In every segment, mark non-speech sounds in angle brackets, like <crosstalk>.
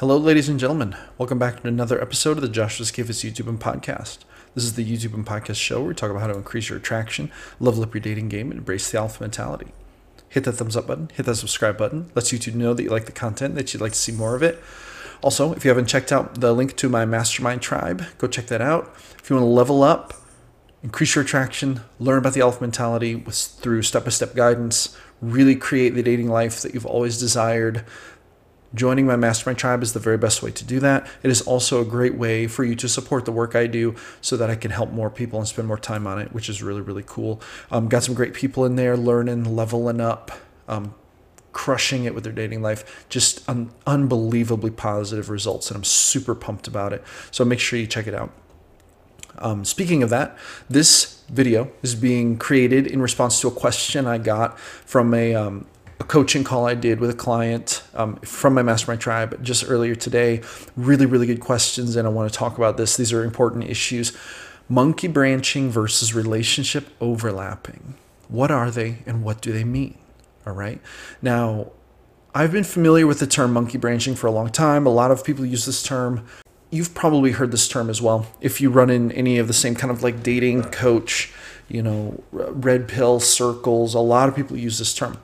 Hello, ladies and gentlemen. Welcome back to another episode of the Joshua Sigafus YouTube and podcast. This is the YouTube and podcast show where we talk about how to increase your attraction, level up your dating game, and embrace the alpha mentality. Hit that thumbs up button, hit that subscribe button, lets YouTube know that you like the content, that you'd like to see more of it. Also, if you haven't checked out the link to my mastermind tribe, go check that out. If you want to level up, increase your attraction, learn about the alpha mentality with, through step by step guidance, really create the dating life that you've always desired, Joining my mastermind tribe is the very best way to do that. It is also a great way for you to support the work I do so that I can help more people and spend more time on it, which is really, really cool. Um, got some great people in there learning, leveling up, um, crushing it with their dating life. Just un- unbelievably positive results, and I'm super pumped about it. So make sure you check it out. Um, speaking of that, this video is being created in response to a question I got from a, um, a coaching call I did with a client um, from my mastermind tribe just earlier today. Really, really good questions, and I want to talk about this. These are important issues. Monkey branching versus relationship overlapping. What are they and what do they mean? All right. Now, I've been familiar with the term monkey branching for a long time. A lot of people use this term. You've probably heard this term as well. If you run in any of the same kind of like dating coach, you know, red pill circles, a lot of people use this term.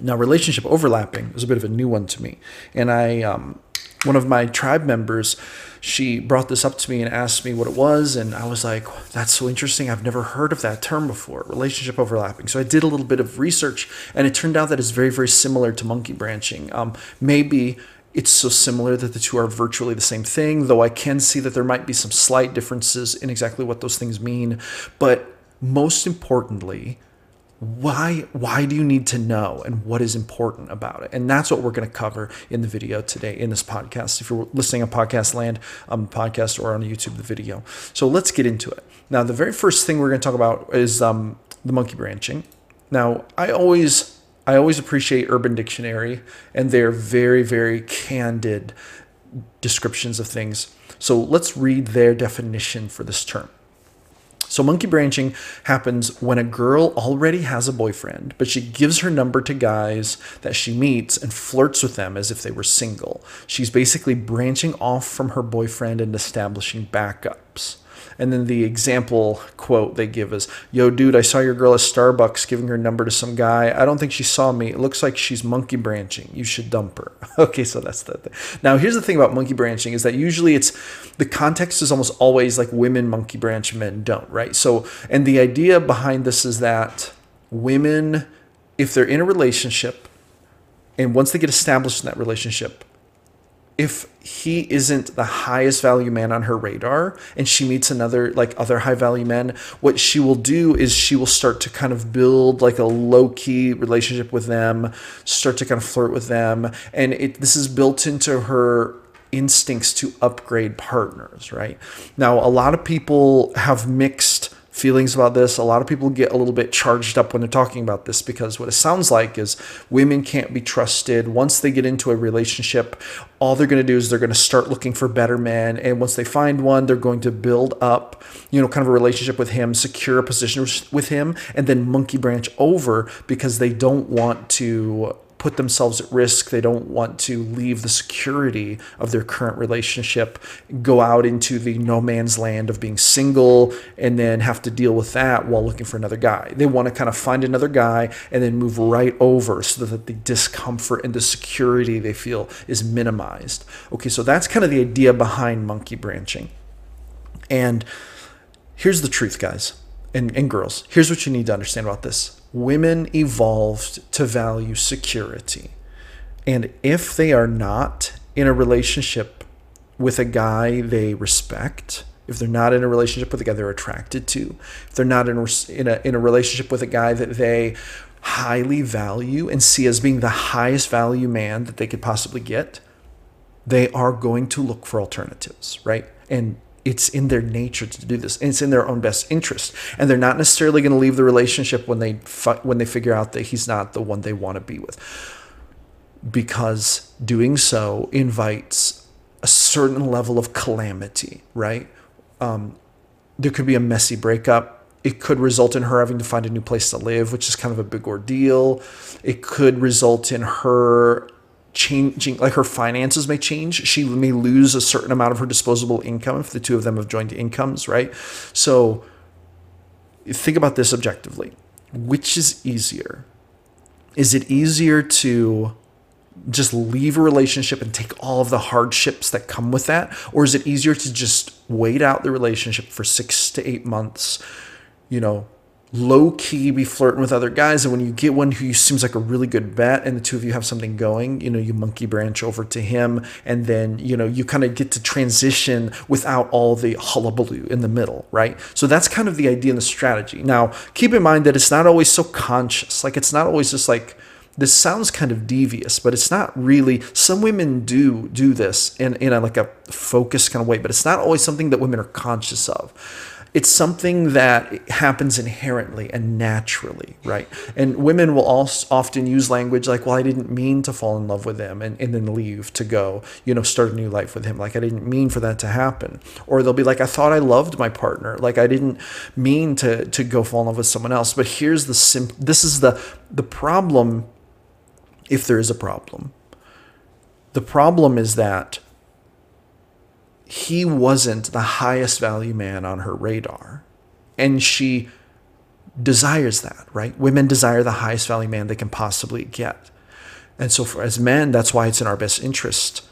Now, relationship overlapping is a bit of a new one to me. And I, um, one of my tribe members, she brought this up to me and asked me what it was. And I was like, that's so interesting. I've never heard of that term before, relationship overlapping. So I did a little bit of research and it turned out that it's very, very similar to monkey branching. Um, maybe it's so similar that the two are virtually the same thing, though I can see that there might be some slight differences in exactly what those things mean. But most importantly, why why do you need to know and what is important about it? And that's what we're going to cover in the video today in this podcast. If you're listening on podcast land um, podcast or on youtube the video. So let's get into it. Now the very first thing we're going to talk about is um, the monkey branching. Now i always i always appreciate urban dictionary and their very very candid descriptions of things. So let's read their definition for this term so, monkey branching happens when a girl already has a boyfriend, but she gives her number to guys that she meets and flirts with them as if they were single. She's basically branching off from her boyfriend and establishing backups. And then the example quote they give is, Yo, dude, I saw your girl at Starbucks giving her number to some guy. I don't think she saw me. It looks like she's monkey branching. You should dump her. <laughs> okay, so that's the thing. Now, here's the thing about monkey branching is that usually it's the context is almost always like women monkey branch, men don't, right? So, and the idea behind this is that women, if they're in a relationship, and once they get established in that relationship, if he isn't the highest value man on her radar and she meets another like other high value men what she will do is she will start to kind of build like a low key relationship with them start to kind of flirt with them. And it this is built into her instincts to upgrade partners right? Now a lot of people have mixed feelings about this. A lot of people get a little bit charged up when they're talking about this because what it sounds like is women can't be trusted. Once they get into a relationship, all they're going to do is they're going to start looking for better men. And once they find one, they're going to build up, you know, kind of a relationship with him, secure a position with him, and then monkey branch over because they don't want to put themselves at risk. They don't want to leave the security of their current relationship, go out into the no man's land of being single, and then have to deal with that while looking for another guy. They want to kind of find another guy and then move right over so that the discomfort and the security they feel is minimized. Okay, so that's kind of the idea behind monkey branching. And here's the truth, guys and, and girls, here's what you need to understand about this women evolved to value security. And if they are not in a relationship with a guy they respect, if they're not in a relationship with a guy they're attracted to, if they're not in, in, a, in a relationship with a guy that they highly value and see as being the highest value man that they could possibly get, they are going to look for alternatives, right? And it's in their nature to do this. And it's in their own best interest. And they're not necessarily going to leave the relationship when they fi- when they figure out that he's not the one they want to be with. Because doing so invites a certain level of calamity right? Um, there could be a messy breakup. It could result in her having to find a new place to live which is kind of a big ordeal. It could result in her changing like her finances may change. She may lose a certain amount of her disposable income if the two of them have joined incomes right? So think about this objectively. Which is easier? Is it easier to just leave a relationship and take all of the hardships that come with that? Or is it easier to just wait out the relationship for 6 to 8 months you know low key be flirting with other guys. And when you get one who seems like a really good bet and the two of you have something going, you know, you monkey branch over to him. And then, you know, you kind of get to transition without all the hullabaloo in the middle, right? So that's kind of the idea and the strategy. Now, keep in mind that it's not always so conscious. Like, it's not always just like, this sounds kind of devious, but it's not really. Some women do do this in, in a, like a focused kind of way, but it's not always something that women are conscious of it's something that happens inherently and naturally, right? And women will also often use language like, well, I didn't mean to fall in love with him and, and then leave to go, you know, start a new life with him. Like, I didn't mean for that to happen. Or they'll be like, I thought I loved my partner. Like, I didn't mean to, to go fall in love with someone else. But here's the sim this is the, the problem, if there is a problem. The problem is that he wasn't the highest value man on her radar. And she desires that, right? Women desire the highest value man they can possibly get. And so, for as men, that's why it's in our best interest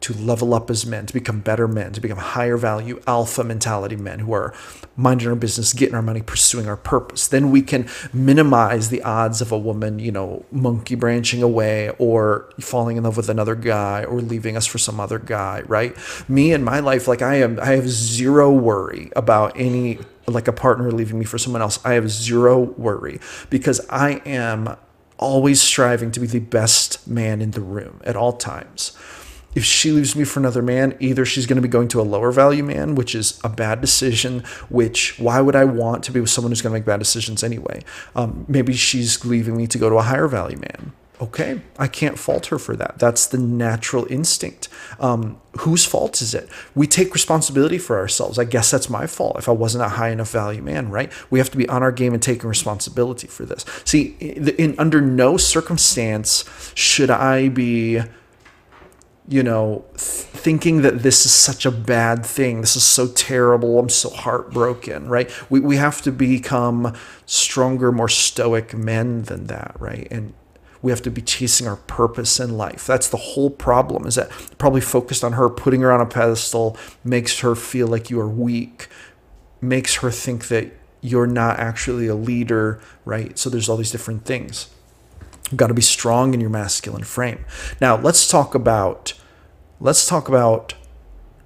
to level up as men, to become better men, to become higher value alpha mentality men who are minding our business, getting our money, pursuing our purpose. Then we can minimize the odds of a woman, you know, monkey branching away or falling in love with another guy or leaving us for some other guy, right? Me in my life, like I am, I have zero worry about any like a partner leaving me for someone else. I have zero worry because I am always striving to be the best man in the room at all times if she leaves me for another man, either she's going to be going to a lower value man, which is a bad decision, which why would I want to be with someone who's going to make bad decisions anyway? Um, maybe she's leaving me to go to a higher value man. Okay, I can't fault her for that. That's the natural instinct. Um, whose fault is it? We take responsibility for ourselves. I guess that's my fault if I wasn't a high enough value man, right? We have to be on our game and taking responsibility for this. See, in, under no circumstance should I be you know, th- thinking that this is such a bad thing. This is so terrible. I'm so heartbroken, right? We, we have to become stronger, more stoic men than that, right? And we have to be chasing our purpose in life. That's the whole problem is that probably focused on her, putting her on a pedestal makes her feel like you are weak, makes her think that you're not actually a leader, right? So there's all these different things. You've got to be strong in your masculine frame. Now, let's talk about let's talk about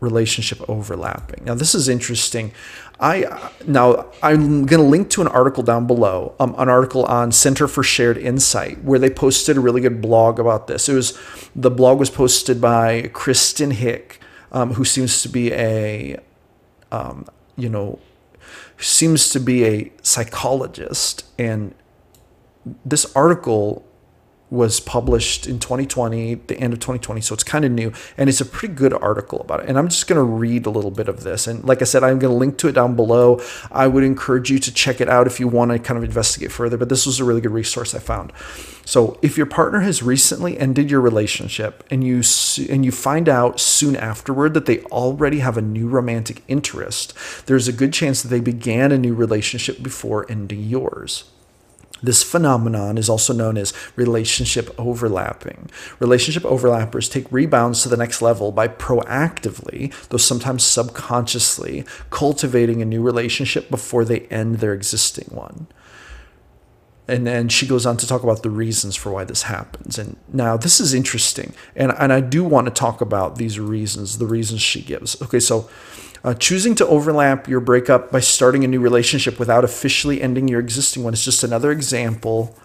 relationship overlapping. Now, this is interesting. I now I'm going to link to an article down below, um, an article on Center for Shared Insight, where they posted a really good blog about this. It was the blog was posted by Kristen Hick, um, who seems to be a, um, you know, seems to be a psychologist, and this article was published in 2020, the end of 2020, so it's kind of new, and it's a pretty good article about it. And I'm just going to read a little bit of this. And like I said, I'm going to link to it down below. I would encourage you to check it out if you want to kind of investigate further. But this was a really good resource I found. So if your partner has recently ended your relationship and you and you find out soon afterward that they already have a new romantic interest, there's a good chance that they began a new relationship before ending yours. This phenomenon is also known as relationship overlapping. Relationship overlappers take rebounds to the next level by proactively, though sometimes subconsciously, cultivating a new relationship before they end their existing one. And then she goes on to talk about the reasons for why this happens. And now this is interesting. And, and I do want to talk about these reasons, the reasons she gives. Okay, so uh, choosing to overlap your breakup by starting a new relationship without officially ending your existing one is just another example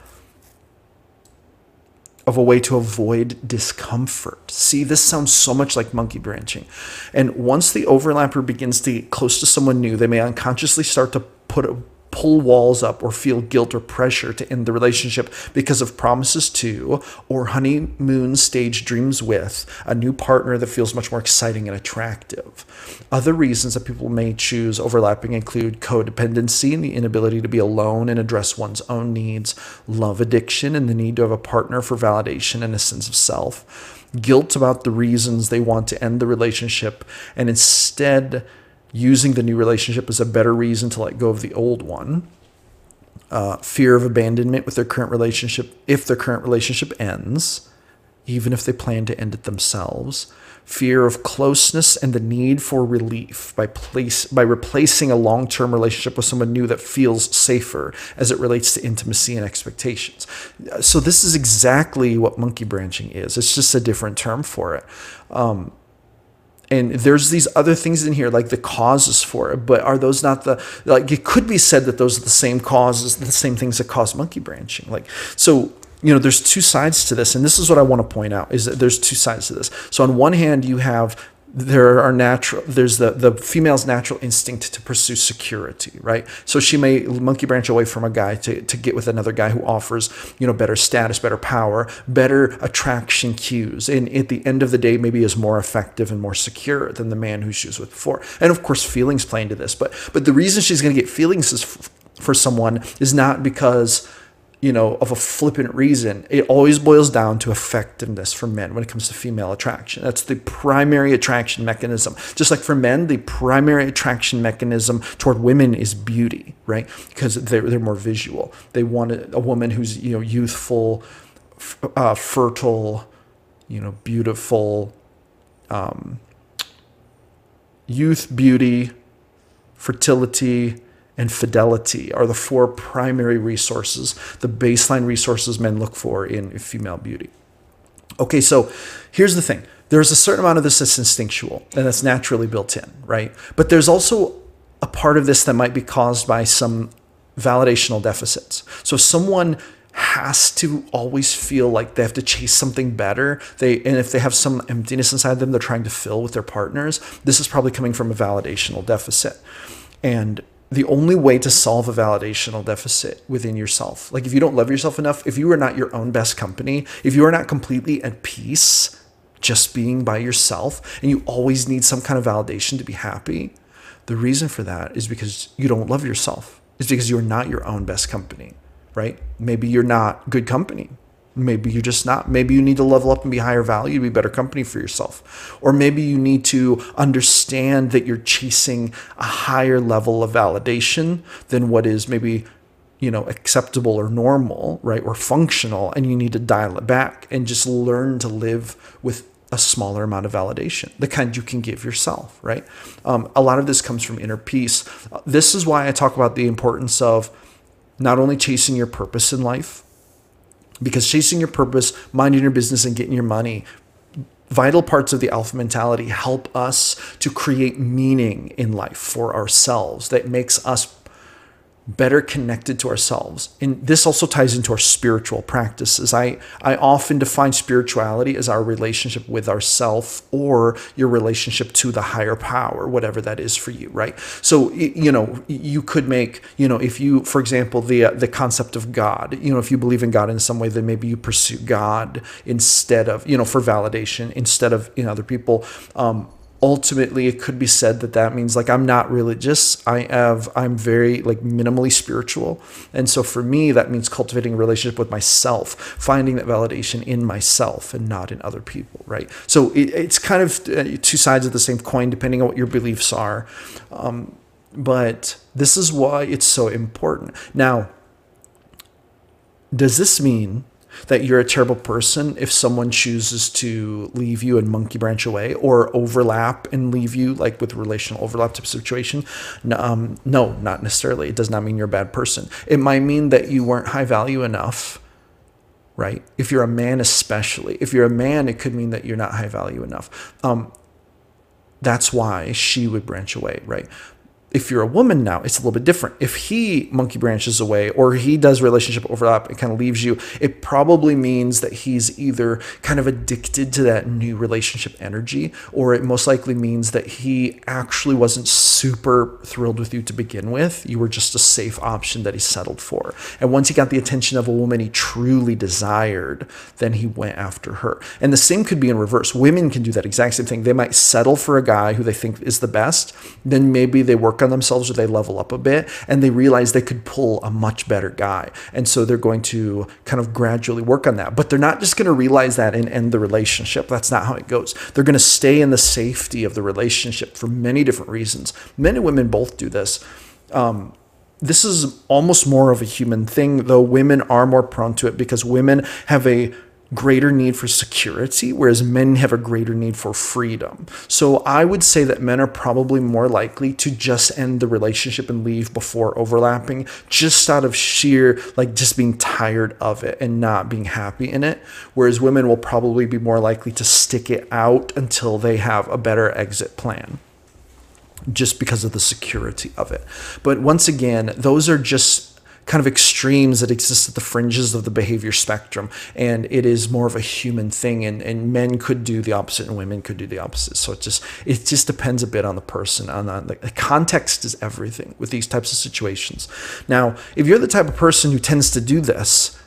of a way to avoid discomfort. See, this sounds so much like monkey branching. And once the overlapper begins to get close to someone new, they may unconsciously start to put a pull walls up or feel guilt or pressure to end the relationship because of promises to or honeymoon stage dreams with a new partner that feels much more exciting and attractive. Other reasons that people may choose overlapping include codependency and the inability to be alone and address one's own needs, love addiction and the need to have a partner for validation and a sense of self, guilt about the reasons they want to end the relationship, and instead using the new relationship as a better reason to let go of the old one. Uh, fear of abandonment with their current relationship if their current relationship ends, even if they plan to end it themselves. Fear of closeness and the need for relief by place by replacing a long-term relationship with someone new that feels safer as it relates to intimacy and expectations. So this is exactly what monkey branching is. It's just a different term for it. Um, and there's these other things in here like the causes for it but are those not the like it could be said that those are the same causes the same things that cause monkey branching like so you know there's two sides to this and this is what i want to point out is that there's two sides to this. So on one hand you have there are natural there's the the female's natural instinct to pursue security right? So she may monkey branch away from a guy to, to get with another guy who offers you know better status better power better attraction cues. And at the end of the day maybe is more effective and more secure than the man who she was with before. And of course feelings play into this but but the reason she's going to get feelings is f- for someone is not because you know, of a flippant reason, it always boils down to effectiveness for men when it comes to female attraction. That's the primary attraction mechanism. Just like for men, the primary attraction mechanism toward women is beauty, right? Because they're, they're more visual. They want a, a woman who's, you know, youthful, uh, fertile, you know, beautiful, um, youth, beauty, fertility, and fidelity are the four primary resources, the baseline resources men look for in female beauty. Okay, so here's the thing there's a certain amount of this that's instinctual and that's naturally built in, right? But there's also a part of this that might be caused by some validational deficits. So if someone has to always feel like they have to chase something better. They and if they have some emptiness inside them they're trying to fill with their partners, this is probably coming from a validational deficit. And the only way to solve a validational deficit within yourself. Like if you don't love yourself enough, if you are not your own best company, if you are not completely at peace just being by yourself and you always need some kind of validation to be happy, the reason for that is because you don't love yourself. It's because you're not your own best company, right? Maybe you're not good company. Maybe you're just not. Maybe you need to level up and be higher value to be better company for yourself. Or maybe you need to understand that you're chasing a higher level of validation than what is maybe you know acceptable or normal right or functional and you need to dial it back and just learn to live with a smaller amount of validation the kind you can give yourself right um, a lot of this comes from inner peace this is why i talk about the importance of not only chasing your purpose in life because chasing your purpose, minding your business, and getting your money, vital parts of the alpha mentality help us to create meaning in life for ourselves that makes us better connected to ourselves. And this also ties into our spiritual practices. I, I often define spirituality as our relationship with ourself or your relationship to the higher power, whatever that is for you, right? So, you know, you could make, you know, if you, for example, the, uh, the concept of God, you know, if you believe in God in some way, then maybe you pursue God instead of, you know, for validation instead of in other people. Um, ultimately it could be said that that means like i'm not religious. I have i'm very like minimally spiritual. And so for me that means cultivating a relationship with myself finding that validation in myself and not in other people right? So it, it's kind of uh, two sides of the same coin depending on what your beliefs are. Um, but this is why it's so important. Now does this mean that you're a terrible person if someone chooses to leave you and monkey branch away or overlap and leave you like with relational overlap type situation. No, um, no not necessarily. It does not mean you're a bad person. It might mean that you weren't high value enough right? If you're a man especially. If you're a man it could mean that you're not high value enough. Um, that's why she would branch away right if you're a woman now, it's a little bit different. If he monkey branches away or he does relationship overlap, it kind of leaves you, it probably means that he's either kind of addicted to that new relationship energy, or it most likely means that he actually wasn't super thrilled with you to begin with. You were just a safe option that he settled for. And once he got the attention of a woman he truly desired, then he went after her. And the same could be in reverse. Women can do that exact same thing. They might settle for a guy who they think is the best, then maybe they work work on themselves or they level up a bit and they realize they could pull a much better guy. And so they're going to kind of gradually work on that. But they're not just going to realize that and end the relationship. That's not how it goes. They're going to stay in the safety of the relationship for many different reasons. Men and women both do this. Um, this is almost more of a human thing, though women are more prone to it because women have a greater need for security, whereas men have a greater need for freedom. So I would say that men are probably more likely to just end the relationship and leave before overlapping, just out of sheer, like, just being tired of it and not being happy in it. Whereas women will probably be more likely to stick it out until they have a better exit plan just because of the security of it. But once again, those are just kind of extremes that exist at the fringes of the behavior spectrum. And it is more of a human thing. And, and men could do the opposite and women could do the opposite. So it just it just depends a bit on the person. On, the, the context is everything with these types of situations. Now, if you're the type of person who tends to do this,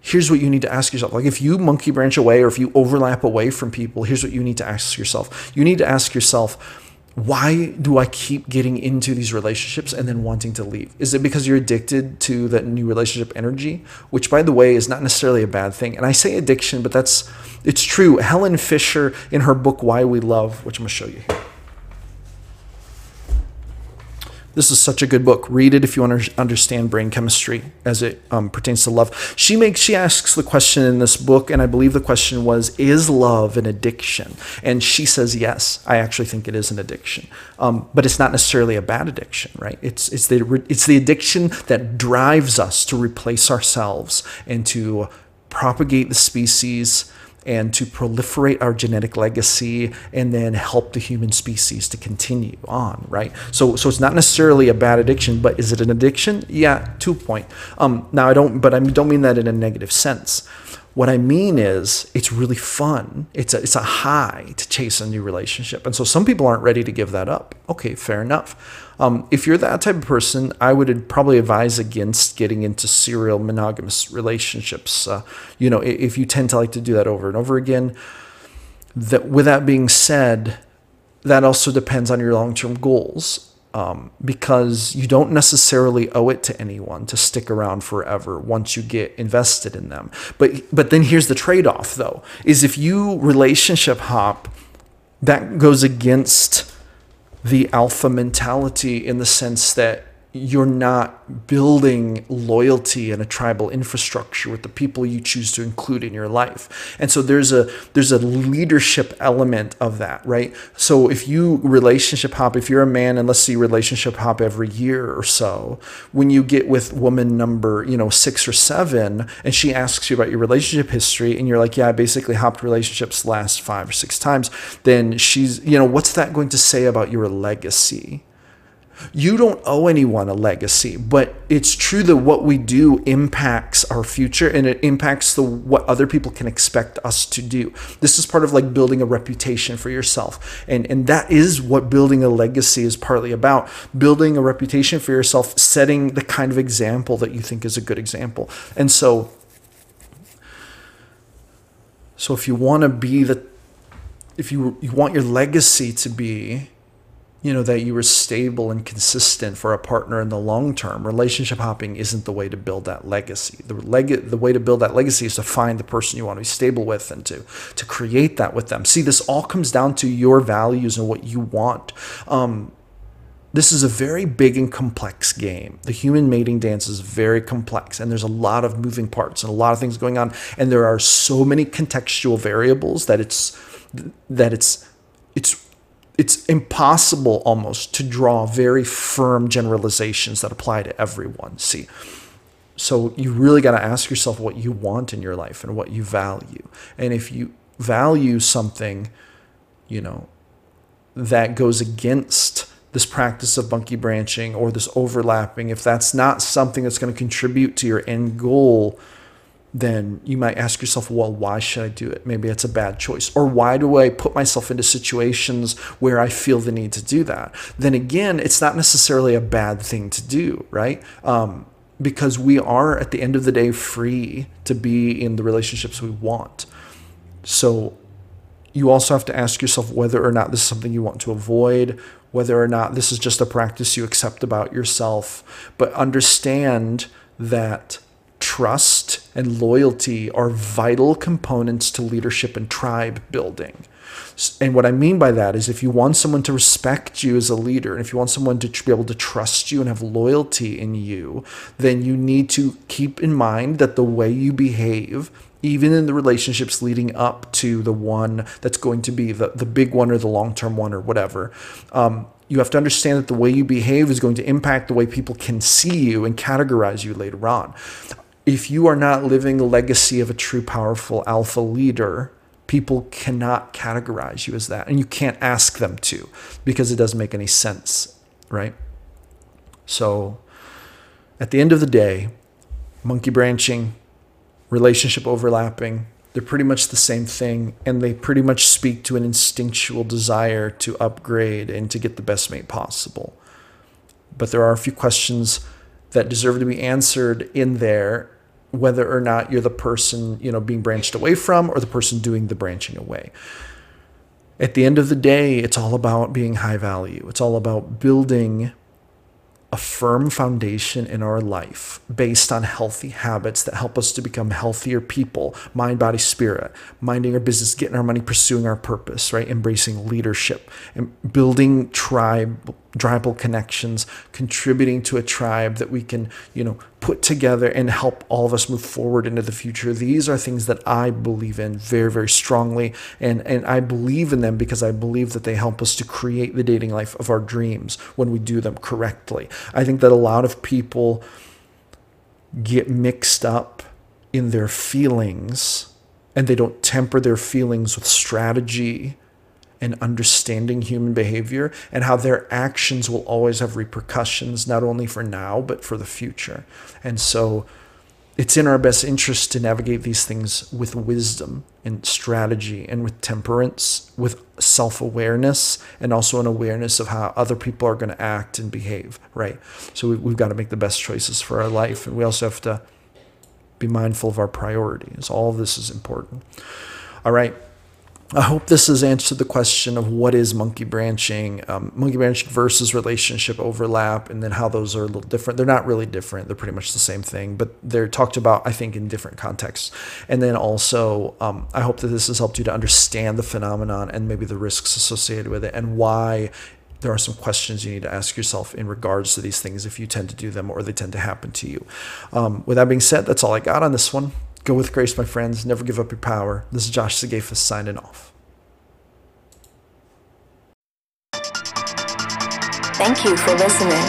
here's what you need to ask yourself. Like if you monkey branch away or if you overlap away from people, here's what you need to ask yourself. You need to ask yourself, why do I keep getting into these relationships and then wanting to leave? Is it because you're addicted to that new relationship energy, which by the way is not necessarily a bad thing. And I say addiction, but that's it's true. Helen Fisher in her book Why We Love, which I'm going to show you here. This is such a good book. Read it if you want to understand brain chemistry as it um, pertains to love. She makes she asks the question in this book, and I believe the question was, "Is love an addiction?" And she says, "Yes, I actually think it is an addiction, um, but it's not necessarily a bad addiction, right? It's it's the it's the addiction that drives us to replace ourselves and to propagate the species." And to proliferate our genetic legacy and then help the human species to continue on, right? So, so it's not necessarily a bad addiction, but is it an addiction? Yeah, two point. Um, now I don't, but I don't mean that in a negative sense. What I mean is, it's really fun. It's a, it's a high to chase a new relationship. And so some people aren't ready to give that up. Okay, fair enough. Um, if you're that type of person, I would probably advise against getting into serial monogamous relationships. Uh, you know, if you tend to like to do that over and over again. That, with that being said, that also depends on your long term goals um, because you don't necessarily owe it to anyone to stick around forever once you get invested in them. But but then here's the trade off though: is if you relationship hop, that goes against the alpha mentality in the sense that you're not building loyalty and a tribal infrastructure with the people you choose to include in your life. And so there's a there's a leadership element of that right? So if you relationship hop if you're a man and let's see relationship hop every year or so when you get with woman number you know six or seven and she asks you about your relationship history and you're like yeah i basically hopped relationships last five or six times then she's you know what's that going to say about your legacy you don't owe anyone a legacy, but it's true that what we do impacts our future and it impacts the what other people can expect us to do. This is part of like building a reputation for yourself. And and that is what building a legacy is partly about. Building a reputation for yourself, setting the kind of example that you think is a good example. And so so if you want to be the if you you want your legacy to be you know that you were stable and consistent for a partner in the long term. Relationship hopping isn't the way to build that legacy. The leg- the way to build that legacy is to find the person you want to be stable with and to to create that with them. See this all comes down to your values and what you want. Um, this is a very big and complex game. The human mating dance is very complex, and there's a lot of moving parts and a lot of things going on, and there are so many contextual variables that it's that it's it's it's impossible almost to draw very firm generalizations that apply to everyone. See, so you really got to ask yourself what you want in your life and what you value, and if you value something, you know, that goes against this practice of monkey branching or this overlapping, if that's not something that's going to contribute to your end goal, then you might ask yourself, well, why should I do it? Maybe it's a bad choice. Or why do I put myself into situations where I feel the need to do that? Then again, it's not necessarily a bad thing to do, right? Um, because we are, at the end of the day, free to be in the relationships we want. So you also have to ask yourself whether or not this is something you want to avoid, whether or not this is just a practice you accept about yourself. But understand that trust and loyalty are vital components to leadership and tribe building. And what I mean by that is if you want someone to respect you as a leader, and if you want someone to be able to trust you and have loyalty in you, then you need to keep in mind that the way you behave even in the relationships leading up to the one that's going to be the, the big one or the long term one or whatever. Um, you have to understand that the way you behave is going to impact the way people can see you and categorize you later on. If you are not living the legacy of a true, powerful alpha leader, people cannot categorize you as that. And you can't ask them to because it doesn't make any sense, right? So at the end of the day, monkey branching, relationship overlapping. They're pretty much the same thing, and they pretty much speak to an instinctual desire to upgrade and to get the best mate possible. But there are a few questions that deserve to be answered in there whether or not you're the person you know being branched away from or the person doing the branching away. At the end of the day it's all about being high value. It's all about building a firm foundation in our life based on healthy habits that help us to become healthier people mind body spirit minding our business getting our money pursuing our purpose right? Embracing leadership and building tribe tribal connections, contributing to a tribe that we can, you know, put together and help all of us move forward into the future. These are things that I believe in very, very strongly. And, and I believe in them because I believe that they help us to create the dating life of our dreams when we do them correctly. I think that a lot of people get mixed up in their feelings and they don't temper their feelings with strategy and understanding human behavior and how their actions will always have repercussions, not only for now, but for the future. And so it's in our best interest to navigate these things with wisdom and strategy and with temperance, with self awareness, and also an awareness of how other people are going to act and behave, right? So we've got to make the best choices for our life. And we also have to be mindful of our priorities. All of this is important. All right. I hope this has answered the question of what is monkey branching, um, monkey branching versus relationship overlap, and then how those are a little different. They're not really different; they're pretty much the same thing, but they're talked about, I think, in different contexts. And then also, um, I hope that this has helped you to understand the phenomenon and maybe the risks associated with it, and why there are some questions you need to ask yourself in regards to these things if you tend to do them or they tend to happen to you. Um, with that being said, that's all I got on this one. Go with grace, my friends. Never give up your power. This is Josh Sigafus signing off. Thank you for listening.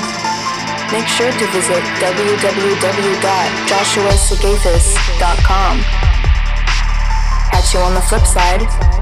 Make sure to visit www.joshuasigafus.com. Catch you on the flip side.